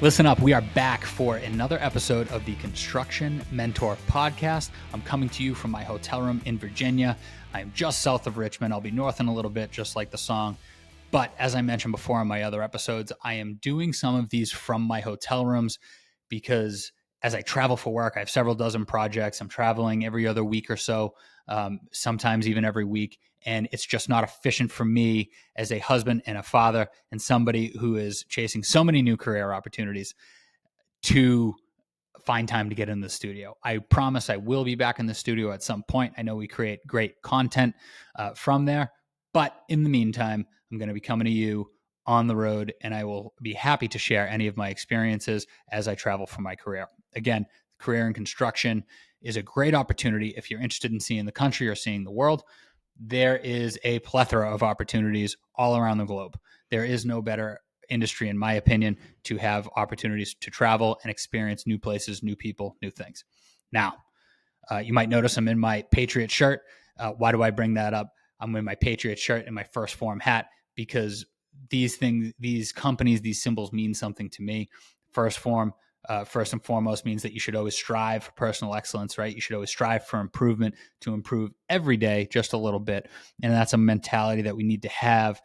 Listen up, we are back for another episode of the Construction Mentor podcast. I'm coming to you from my hotel room in Virginia. I am just south of Richmond. I'll be north in a little bit, just like the song. But as I mentioned before on my other episodes, I am doing some of these from my hotel rooms because as I travel for work, I have several dozen projects. I'm traveling every other week or so, um, sometimes even every week. And it's just not efficient for me as a husband and a father and somebody who is chasing so many new career opportunities to find time to get in the studio. I promise I will be back in the studio at some point. I know we create great content uh, from there. But in the meantime, I'm going to be coming to you on the road and I will be happy to share any of my experiences as I travel for my career. Again, career in construction is a great opportunity if you're interested in seeing the country or seeing the world. There is a plethora of opportunities all around the globe. There is no better industry, in my opinion, to have opportunities to travel and experience new places, new people, new things. Now, uh, you might notice I'm in my Patriot shirt. Uh, why do I bring that up? I'm in my Patriot shirt and my 1st Phorm hat because these things, these companies, these symbols mean something to me. 1st Phorm, uh, first and foremost, means that you should always strive for personal excellence, right? You should always strive for improvement to improve every day just a little bit. And that's a mentality that we need to have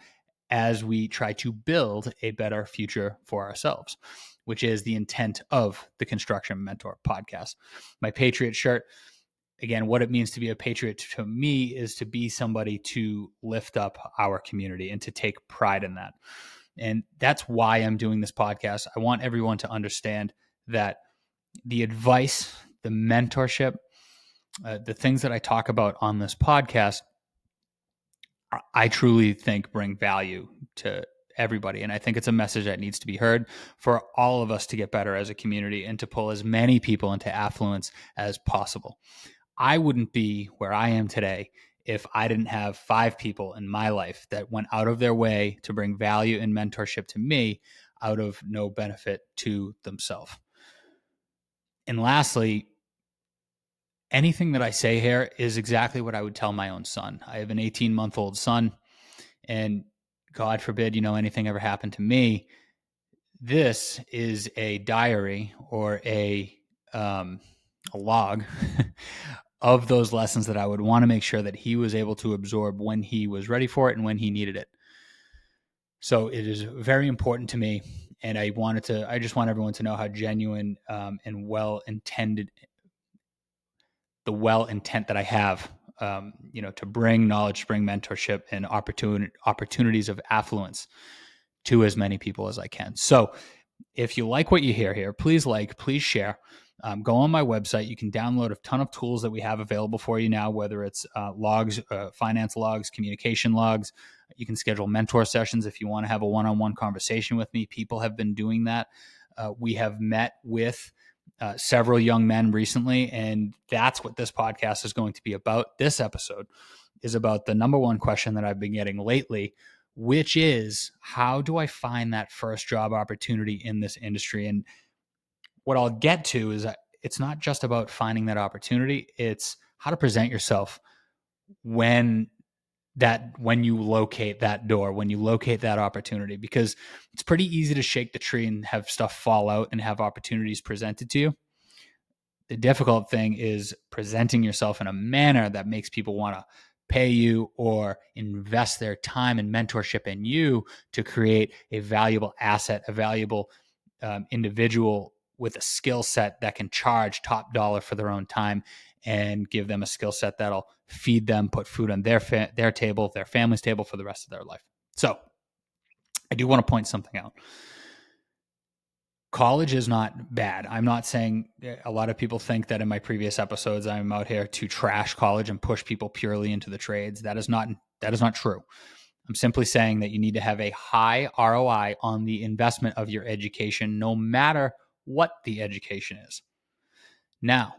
as we try to build a better future for ourselves, which is the intent of the Construction Mentor podcast. My Patriot shirt again, what it means to be a patriot to me is to be somebody to lift up our community and to take pride in that. And that's why I'm doing this podcast. I want everyone to understand that the advice, the mentorship, uh, the things that I talk about on this podcast, I truly think bring value to everybody. And I think it's a message that needs to be heard for all of us to get better as a community and to pull as many people into affluence as possible. I wouldn't be where I am today if I didn't have five people in my life that went out of their way to bring value and mentorship to me out of no benefit to themselves. And lastly, anything that I say here is exactly what I would tell my own son. I have an 18 month old son, and God forbid, you know, anything ever happened to me. This is a diary or a um, a log of those lessons that I would want to make sure that he was able to absorb when he was ready for it and when he needed it. So it is very important to me. And I wanted to, I just want everyone to know how genuine um, and well intended, the well intent that I have, um, you know, to bring knowledge, to bring mentorship and opportunity, opportunities of affluence to as many people as I can. So if you like what you hear here, please like, please share um, go on my website. You can download a ton of tools that we have available for you now, whether it's uh, logs, uh, finance logs, communication logs. You can schedule mentor sessions if you want to have a one on one conversation with me. People have been doing that. Uh, we have met with uh, several young men recently, and that's what this podcast is going to be about. This episode is about the number one question that I've been getting lately, which is how do I find that first job opportunity in this industry? And what I'll get to is it's not just about finding that opportunity, it's how to present yourself when that when you locate that door when you locate that opportunity because it's pretty easy to shake the tree and have stuff fall out and have opportunities presented to you. The difficult thing is presenting yourself in a manner that makes people want to pay you or invest their time and mentorship in you to create a valuable asset a valuable um, individual with a skill set that can charge top dollar for their own time and give them a skill set that'll feed them, put food on their fa- their table, their family's table for the rest of their life. So, I do want to point something out. College is not bad. I'm not saying eh, a lot of people think that in my previous episodes I'm out here to trash college and push people purely into the trades. That is not that is not true. I'm simply saying that you need to have a high ROI on the investment of your education no matter what the education is. Now,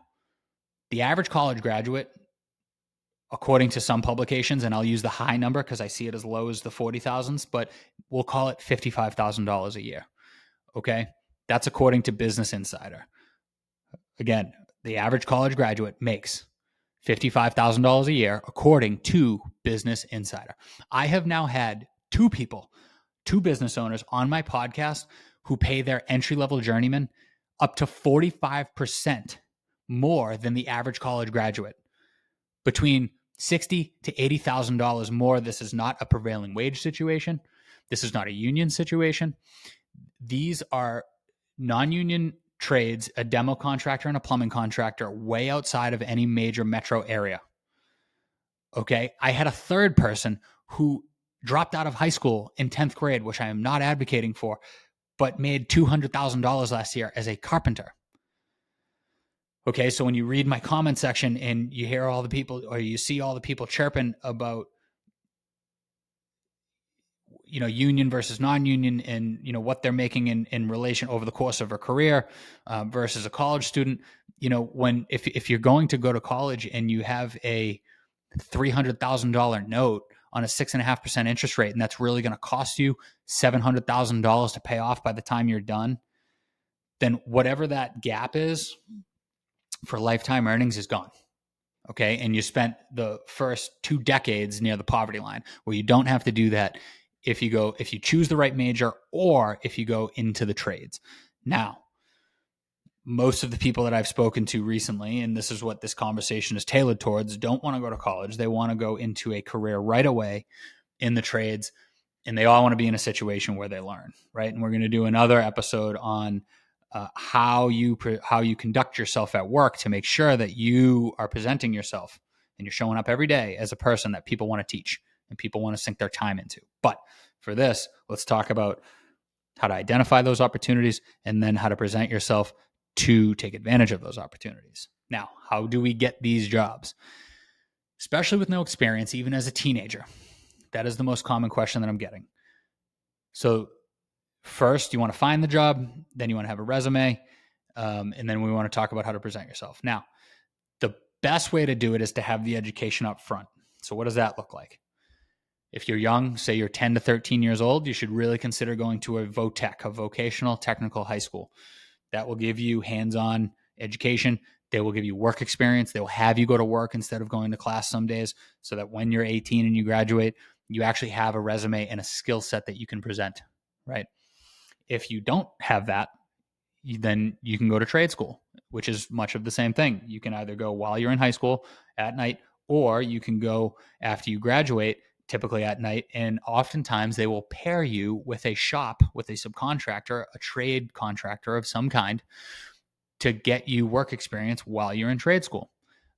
the average college graduate, according to some publications, and I'll use the high number because I see it as low as the 40,000s, but we'll call it $55,000 a year. Okay. That's according to Business Insider. Again, the average college graduate makes $55,000 a year, according to Business Insider. I have now had two people, two business owners on my podcast who pay their entry level journeyman up to 45% more than the average college graduate. Between sixty to eighty thousand dollars more. This is not a prevailing wage situation. This is not a union situation. These are non-union trades, a demo contractor and a plumbing contractor, way outside of any major metro area. Okay. I had a third person who dropped out of high school in 10th grade, which I am not advocating for, but made $200,000 last year as a carpenter. Okay, so when you read my comment section and you hear all the people or you see all the people chirping about you know union versus non-union and you know what they're making in in relation over the course of a career uh, versus a college student you know when if if you're going to go to college and you have a three hundred thousand dollar note on a six and a half percent interest rate and that's really going to cost you seven hundred thousand dollars to pay off by the time you're done then whatever that gap is for lifetime earnings is gone. Okay. And you spent the first two decades near the poverty line where you don't have to do that if you go, if you choose the right major or if you go into the trades. Now, most of the people that I've spoken to recently, and this is what this conversation is tailored towards, don't want to go to college. They want to go into a career right away in the trades, and they all want to be in a situation where they learn, right? And we're going to do another episode on uh, how you pre- how you conduct yourself at work to make sure that you are presenting yourself and you're showing up every day as a person that people want to teach and people want to sink their time into. But for this, let's talk about how to identify those opportunities and then how to present yourself to take advantage of those opportunities. Now, how do we get these jobs? Especially with no experience, even as a teenager. That is the most common question that I'm getting. So, first you want to find the job, then you want to have a resume, um, and then we want to talk about how to present yourself. Now, the best way to do it is to have the education up front. So, what does that look like? If you're young, say you're 10 to 13 years old, you should really consider going to a VOTEC, a vocational technical high school. That will give you hands on education. They will give you work experience. They will have you go to work instead of going to class some days so that when you're 18 and you graduate, you actually have a resume and a skill set that you can present, right? If you don't have that, then you can go to trade school, which is much of the same thing. You can either go while you're in high school at night, or you can go after you graduate, typically at night. And oftentimes they will pair you with a shop, with a subcontractor, a trade contractor of some kind to get you work experience while you're in trade school.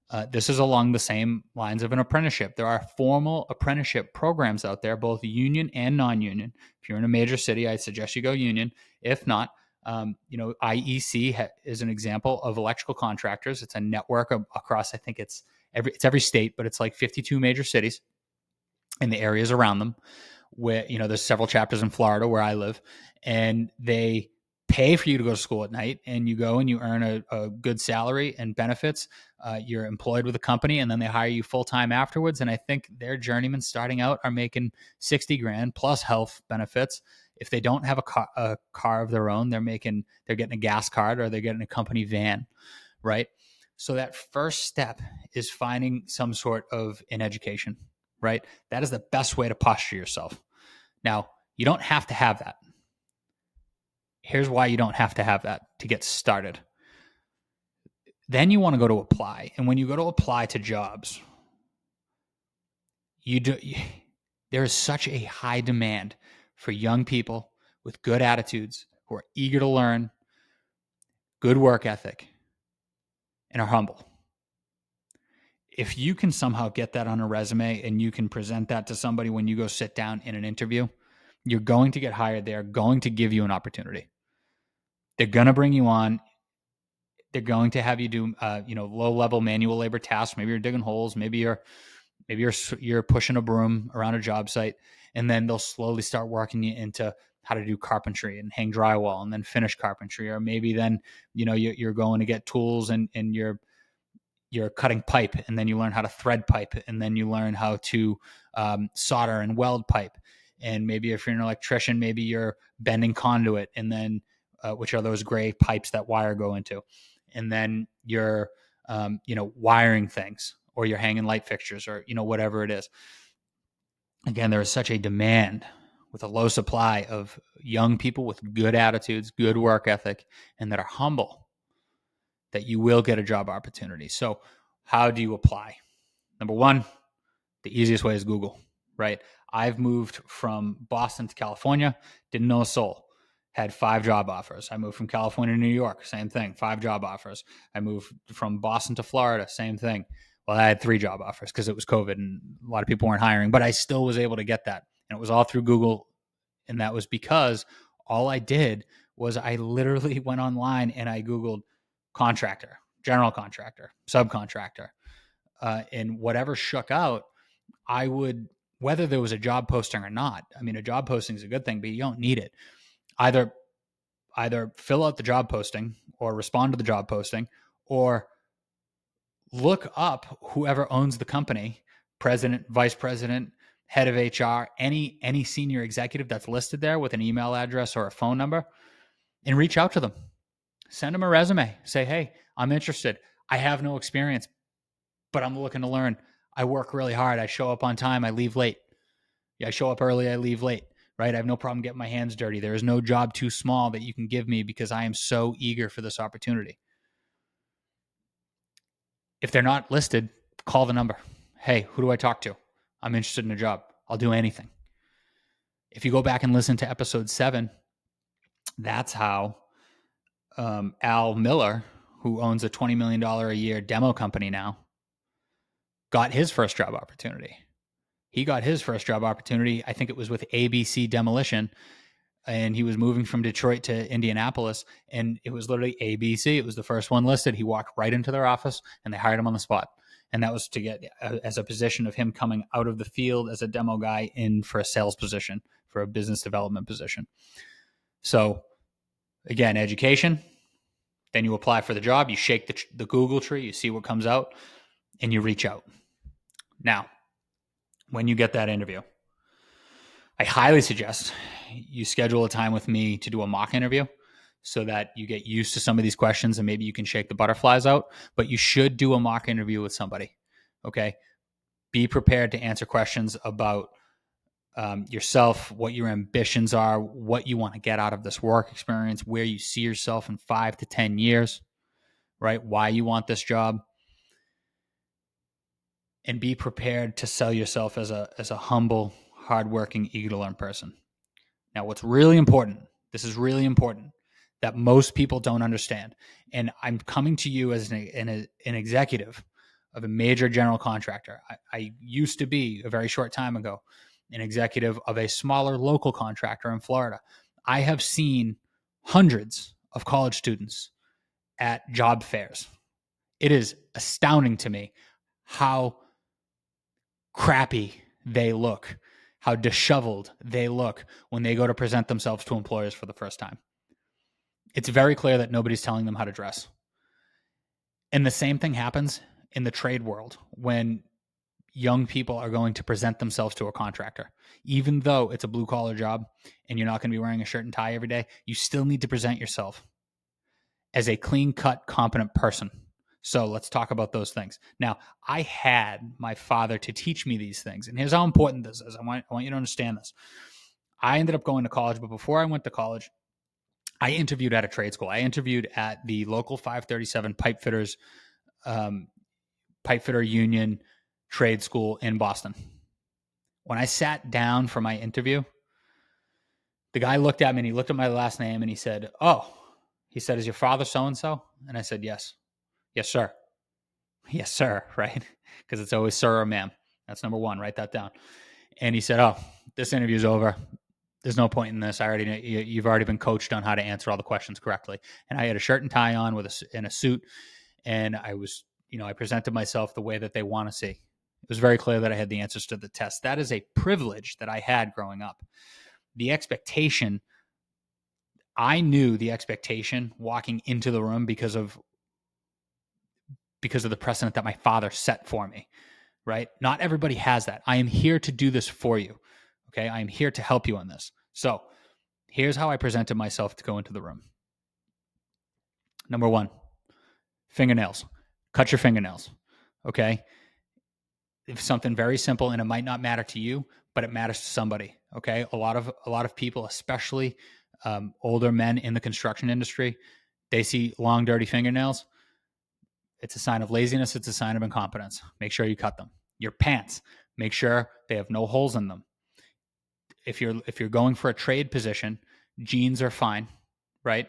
Uh, this is along the same lines of an apprenticeship. There are formal apprenticeship programs out there, both union and non-union. If you're in a major city, I suggest you go union. If not, um, you know, IEC ha- is an example of electrical contractors. It's a network of, across, I think it's every it's every state, but it's like 52 major cities and the areas around them. Where you know, there's several chapters in Florida where I live, and they pay for you to go to school at night and you go and you earn a, a good salary and benefits uh, you're employed with a company and then they hire you full-time afterwards. And i think their journeymen starting out are making 60 grand plus health benefits. If they don't have a car, a car of their own they're making they're getting a gas card or they're getting a company van right? So that first step is finding some sort of an education right? That is the best way to posture yourself. Now you don't have to have that Here's why you don't have to have that to get started. Then you want to go to apply. And when you go to apply to jobs, you do there is such a high demand for young people with good attitudes who are eager to learn, good work ethic, and are humble. If you can somehow get that on a resume and you can present that to somebody when you go sit down in an interview, you're going to get hired. They are going to give you an opportunity. They're going to bring you on. They're going to have you do, uh, you know, low level manual labor tasks. Maybe you're digging holes. Maybe you're, maybe you're you're pushing a broom around a job site, and then they'll slowly start working you into how to do carpentry and hang drywall, and then finish carpentry. Or maybe then, you know, you're going to get tools and and you're you're cutting pipe, and then you learn how to thread pipe, and then you learn how to um, solder and weld pipe. And maybe if you're an electrician, maybe you're bending conduit, and then uh, which are those gray pipes that wire go into, and then you're um, you know wiring things or you're hanging light fixtures or you know whatever it is. Again, there is such a demand with a low supply of young people with good attitudes, good work ethic, and that are humble, that you will get a job opportunity. So, how do you apply? Number one, the easiest way is Google, right? I've moved from Boston to California, didn't know a soul. Had five job offers. I moved from California to New York, same thing, five job offers. I moved from Boston to Florida, same thing. Well, I had three job offers because it was COVID and a lot of people weren't hiring, but I still was able to get that. And it was all through Google. And that was because all I did was I literally went online and I Googled contractor, general contractor, subcontractor. Uh, and whatever shook out, I would whether there was a job posting or not. I mean, a job posting is a good thing, but you don't need it. Either either fill out the job posting or respond to the job posting or look up whoever owns the company, president, vice president, head of HR, any any senior executive that's listed there with an email address or a phone number and reach out to them. Send them a resume. Say, "Hey, I'm interested. I have no experience, but I'm looking to learn. I work really hard. I show up on time. I leave late. Yeah, I show up early. I leave late. Right. I have no problem getting my hands dirty. There is no job too small that you can give me because I am so eager for this opportunity. If they're not listed, call the number. Hey, who do I talk to? I'm interested in a job. I'll do anything. If you go back and listen to episode seven, that's how um, Al Miller, who owns a $20 million a year demo company now, got his first job opportunity. He got his first job opportunity. I think it was with ABC Demolition. And he was moving from Detroit to Indianapolis. And it was literally ABC. It was the first one listed. He walked right into their office and they hired him on the spot. And that was to get uh, as a position of him coming out of the field as a demo guy in for a sales position, for a business development position. So, again, education. Then you apply for the job. You shake the, the Google tree. You see what comes out and you reach out. Now, when you get that interview, I highly suggest you schedule a time with me to do a mock interview so that you get used to some of these questions and maybe you can shake the butterflies out. But you should do a mock interview with somebody. Okay. Be prepared to answer questions about um, yourself, what your ambitions are, what you want to get out of this work experience, where you see yourself in five to 10 years, right? Why you want this job and be prepared to sell yourself as a as a humble, hardworking, eager to learn person. Now, what's really important, this is really important that most people don't understand. And I'm coming to you as an, an, an executive of a major general contractor. I, I used to be a very short time ago an executive of a smaller local contractor in Florida. I have seen hundreds of college students at job fairs. It is astounding to me how crappy they look, how disheveled they look when they go to present themselves to employers for the first time. It's very clear that nobody's telling them how to dress. And the same thing happens in the trade world when young people are going to present themselves to a contractor. Even though it's a blue collar job and you're not going to be wearing a shirt and tie every day, you still need to present yourself as a clean cut, competent person so let's talk about those things. Now, I had my father to teach me these things, and here's how important this is. I want, I want you to understand this. I ended up going to college, but before I went to college, I interviewed at a trade school. I interviewed at the local 537 pipe fitters, um, pipe fitter union trade school in Boston. When I sat down for my interview, the guy looked at me and he looked at my last name and he said, Oh, he said, Is your father so and so? And I said, Yes. Yes, sir. Yes, sir. Right? Because it's always sir or ma'am. That's number one. Write that down. And he said, "Oh, this interview's over. There's no point in this. I already know, you've already been coached on how to answer all the questions correctly." And I had a shirt and tie on with a in a suit, and I was, you know, I presented myself the way that they want to see. It was very clear that I had the answers to the test. That is a privilege that I had growing up. The expectation I knew the expectation walking into the room because of because of the precedent that my father set for me, right? Not everybody has that. I am here to do this for you. Okay. I am here to help you on this. So here's how I presented myself to go into the room. Number one, fingernails. Cut your fingernails. Okay. If something very simple and it might not matter to you, but it matters to somebody. Okay, a lot of a lot of people, especially um, older men in the construction industry, they see long, dirty fingernails. It's a sign of laziness. It's a sign of incompetence. Make sure you cut them. Your pants, make sure they have no holes in them. If you're if you're going for a trade position, jeans are fine, right?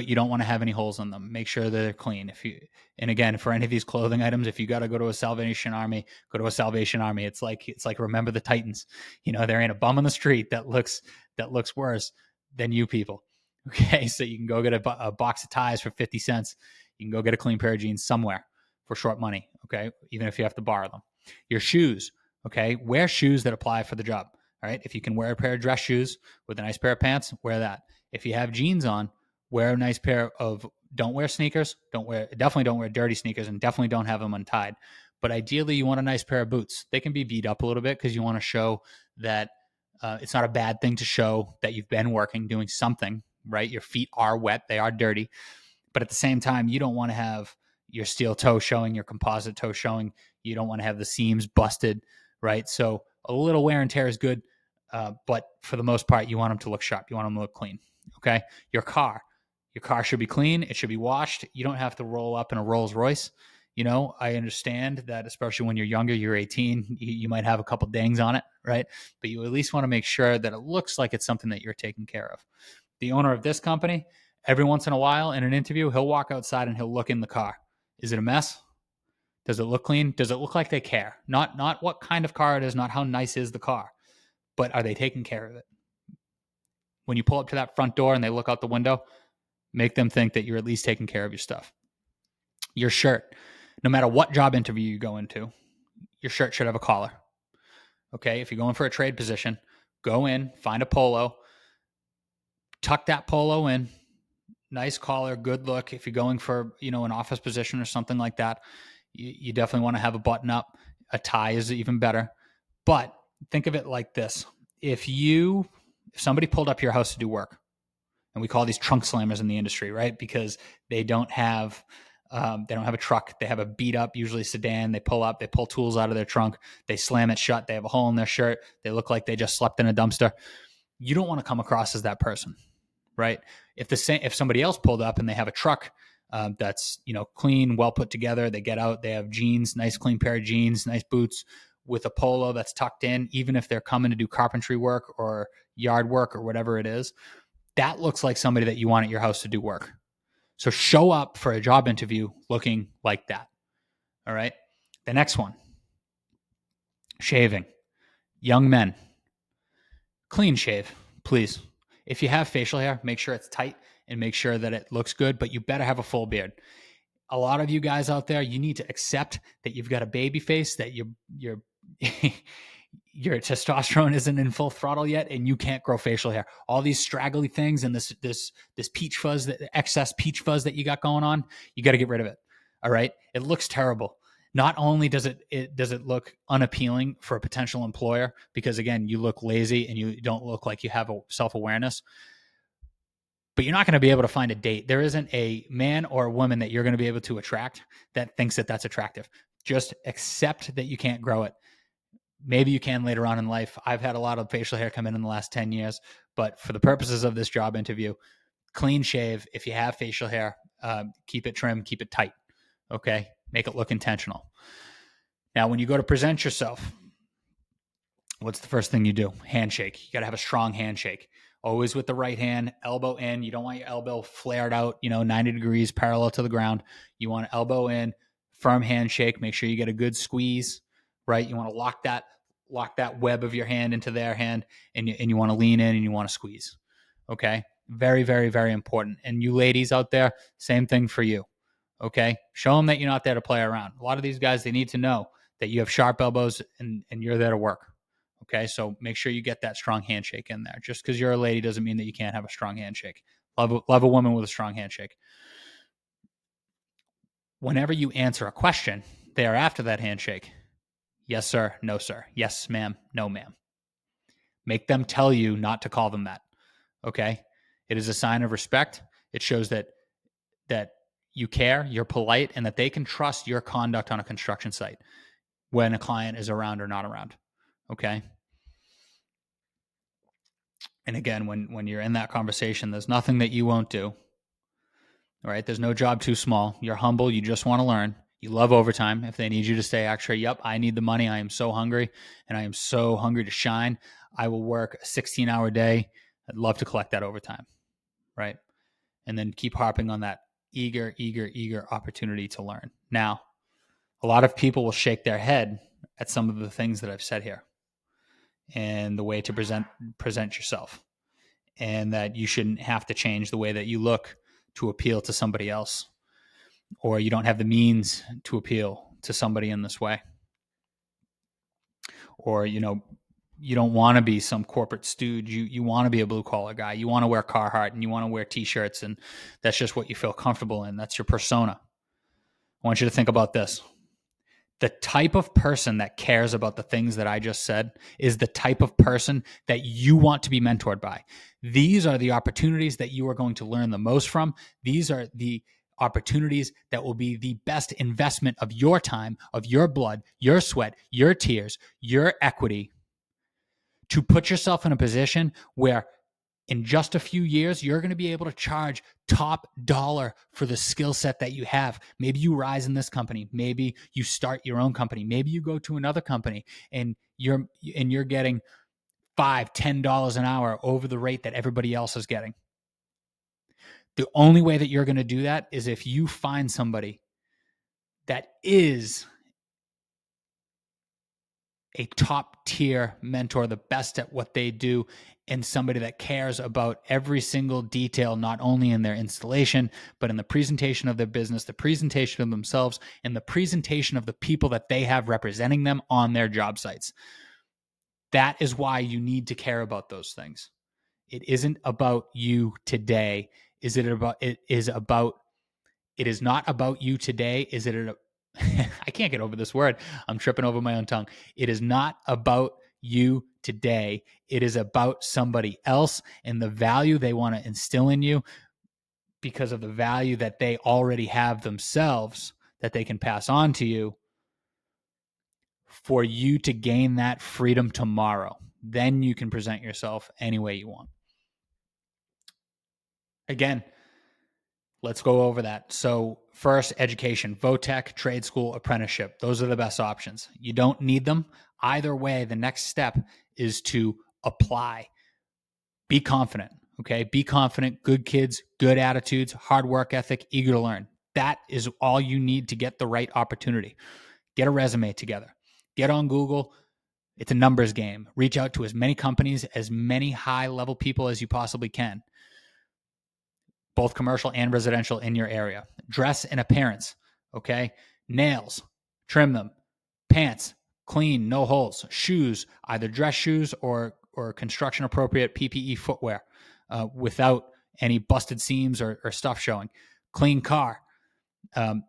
but you don't want to have any holes in them. Make sure they're clean. If you and again, for any of these clothing items, if you got to go to a Salvation Army, go to a Salvation Army. It's like it's like remember the Titans. You know, there ain't a bum on the street that looks that looks worse than you people. Okay, so you can go get a, a box of ties for fifty cents. You can go get a clean pair of jeans somewhere for short money. Okay, even if you have to borrow them. Your shoes. Okay, wear shoes that apply for the job. All right, if you can wear a pair of dress shoes with a nice pair of pants, wear that. If you have jeans on, wear a nice pair of don't wear sneakers don't wear definitely don't wear dirty sneakers and definitely don't have them untied but ideally you want a nice pair of boots they can be beat up a little bit because you want to show that uh, it's not a bad thing to show that you've been working doing something right your feet are wet they are dirty but at the same time you don't want to have your steel toe showing your composite toe showing you don't want to have the seams busted right so a little wear and tear is good uh, but for the most part you want them to look sharp you want them to look clean okay your car your car should be clean. It should be washed. You don't have to roll up in a Rolls Royce. You know, I understand that, especially when you're younger, you're 18, you, you might have a couple dings on it, right? But you at least want to make sure that it looks like it's something that you're taking care of. The owner of this company, every once in a while in an interview, he'll walk outside and he'll look in the car. Is it a mess? Does it look clean? Does it look like they care? Not not what kind of car it is, not how nice is the car, but are they taking care of it? When you pull up to that front door and they look out the window, Make them think that you're at least taking care of your stuff. Your shirt, no matter what job interview you go into, your shirt should have a collar. Okay. If you're going for a trade position, go in, find a polo, tuck that polo in, nice collar, good look. If you're going for, you know, an office position or something like that, you, you definitely want to have a button up. A tie is even better. But think of it like this. If you if somebody pulled up your house to do work, and we call these trunk slammers in the industry, right? Because they don't have um, they don't have a truck. They have a beat up, usually sedan. They pull up, they pull tools out of their trunk, they slam it shut. They have a hole in their shirt. They look like they just slept in a dumpster. You don't want to come across as that person, right? If the same, if somebody else pulled up and they have a truck um, that's you know clean, well put together, they get out, they have jeans, nice clean pair of jeans, nice boots with a polo that's tucked in, even if they're coming to do carpentry work or yard work or whatever it is that looks like somebody that you want at your house to do work. So show up for a job interview looking like that. All right. The next one shaving. Young men, clean shave, please. If you have facial hair, make sure it's tight and make sure that it looks good, but you better have a full beard. A lot of you guys out there, you need to accept that you've got a baby face, that you're, you're, your testosterone isn't in full throttle yet and you can't grow facial hair. All these straggly things and this this this peach fuzz that excess peach fuzz that you got going on you got to get rid of it. All right? It looks terrible not only does it, it does it look unappealing for a potential employer because again you look lazy and you don't look like you have a self-awareness but you're not going to be able to find a date there isn't a man or a woman that you're going to be able to attract that thinks that that's attractive just accept that you can't grow it maybe you can later on in life. I've had a lot of facial hair come in in the last 10 years, but for the purposes of this job interview, clean shave. If you have facial hair, uh, keep it trim, keep it tight. Okay. Make it look intentional. Now, when you go to present yourself, what's the first thing you do? Handshake. You got to have a strong handshake. Always with the right hand, elbow in. You don't want your elbow flared out, you know, 90 degrees parallel to the ground. You want elbow in, firm handshake. Make sure you get a good squeeze right? You want to lock that lock that web of your hand into their hand, and you, and you want to lean in and you want to squeeze. Okay, very very very important. And you ladies out there, same thing for you. Okay, show them that you're not there to play around. A lot of these guys they need to know that you have sharp elbows and and you're there to work. Okay, so make sure you get that strong handshake in there. Just because you're a lady doesn't mean that you can't have a strong handshake. Love, love a woman with a strong handshake. Whenever you answer a question, they are after that handshake, Yes, sir. No, sir. Yes, ma'am. No, ma'am. Make them tell you not to call them that. Okay? It is a sign of respect. It shows that that you care, you're polite, and that they can trust your conduct on a construction site when a client is around or not around. Okay? And again, when when you're in that conversation, there's nothing that you won't do. Right? There's no job too small. You're humble. You just want to learn. You love overtime. If they need you to stay extra, yep, I need the money. I am so hungry and I am so hungry to shine. I will work a 16 hour day. I'd love to collect that overtime. Right. And then keep harping on that eager, eager, eager opportunity to learn. Now, a lot of people will shake their head at some of the things that I've said here and the way to present present yourself and that you shouldn't have to change the way that you look to appeal to somebody else or you don't have the means to appeal to somebody in this way or you know you don't want to be some corporate stooge. You you want to be a blue collar guy. You want to wear carhartt and you want to wear t-shirts and that's just what you feel comfortable in. That's your persona. I want you to think about this. The type of person that cares about the things that I just said is the type of person that you want to be mentored by. These are the opportunities that you are going to learn the most from. These are the opportunities that will be the best investment of your time, of your blood, your sweat, your tears, your equity to put yourself in a position where in just a few years, you're going to be able to charge top dollar for the skill set that you have. Maybe you rise in this company. Maybe you start your own company. Maybe you go to another company and you're and you're getting five, ten dollars an hour over the rate that everybody else is getting. The only way that you're going to do that is if you find somebody that is a top tier mentor, the best at what they do, and somebody that cares about every single detail, not only in their installation, but in the presentation of their business, the presentation of themselves, and the presentation of the people that they have representing them on their job sites. That is why you need to care about those things. It isn't about you today. Is it about it is about it is not about you today. Is it I can't get over this word. I'm tripping over my own tongue. It is not about you today. It is about somebody else and the value they want to instill in you because of the value that they already have themselves that they can pass on to you for you to gain that freedom tomorrow. Then you can present yourself any way you want. Again, let's go over that. So, first, education, Votech, trade school, apprenticeship. Those are the best options. You don't need them. Either way, the next step is to apply. Be confident. Okay. Be confident, good kids, good attitudes, hard work ethic, eager to learn. That is all you need to get the right opportunity. Get a resume together. Get on Google. It's a numbers game. Reach out to as many companies, as many high level people as you possibly can, both commercial and residential in your area. Dress and appearance. Okay. Nails, trim them. Pants, clean, no holes. Shoes, either dress shoes or or construction appropriate PPE footwear, uh, without any busted seams or, or stuff showing. Clean car, um,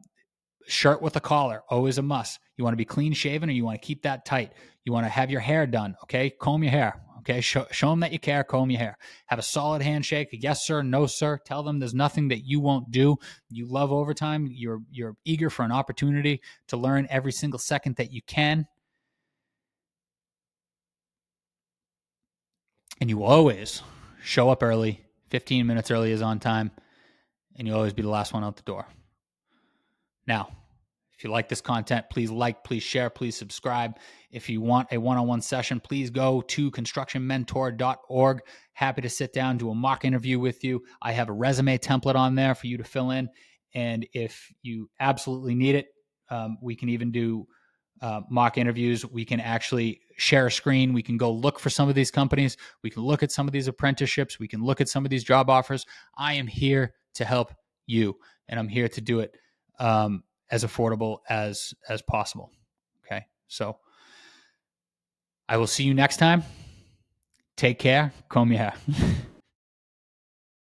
shirt with a collar, always a must. You want to be clean shaven or you want to keep that tight. You want to have your hair done, okay? Comb your hair, okay? Show, show them that you care, comb your hair. Have a solid handshake, yes sir, no sir. Tell them there's nothing that you won't do. You love overtime. You're you're eager for an opportunity to learn every single second that you can. and you always show up early 15 minutes early is on time and you'll always be the last one out the door now if you like this content please like please share please subscribe if you want a one-on-one session please go to constructionmentor.org happy to sit down do a mock interview with you i have a resume template on there for you to fill in and if you absolutely need it um, we can even do uh, mock interviews. We can actually share a screen. We can go look for some of these companies. We can look at some of these apprenticeships. We can look at some of these job offers. I am here to help you, and I'm here to do it um, as affordable as as possible. Okay, so I will see you next time. Take care. Comb your hair.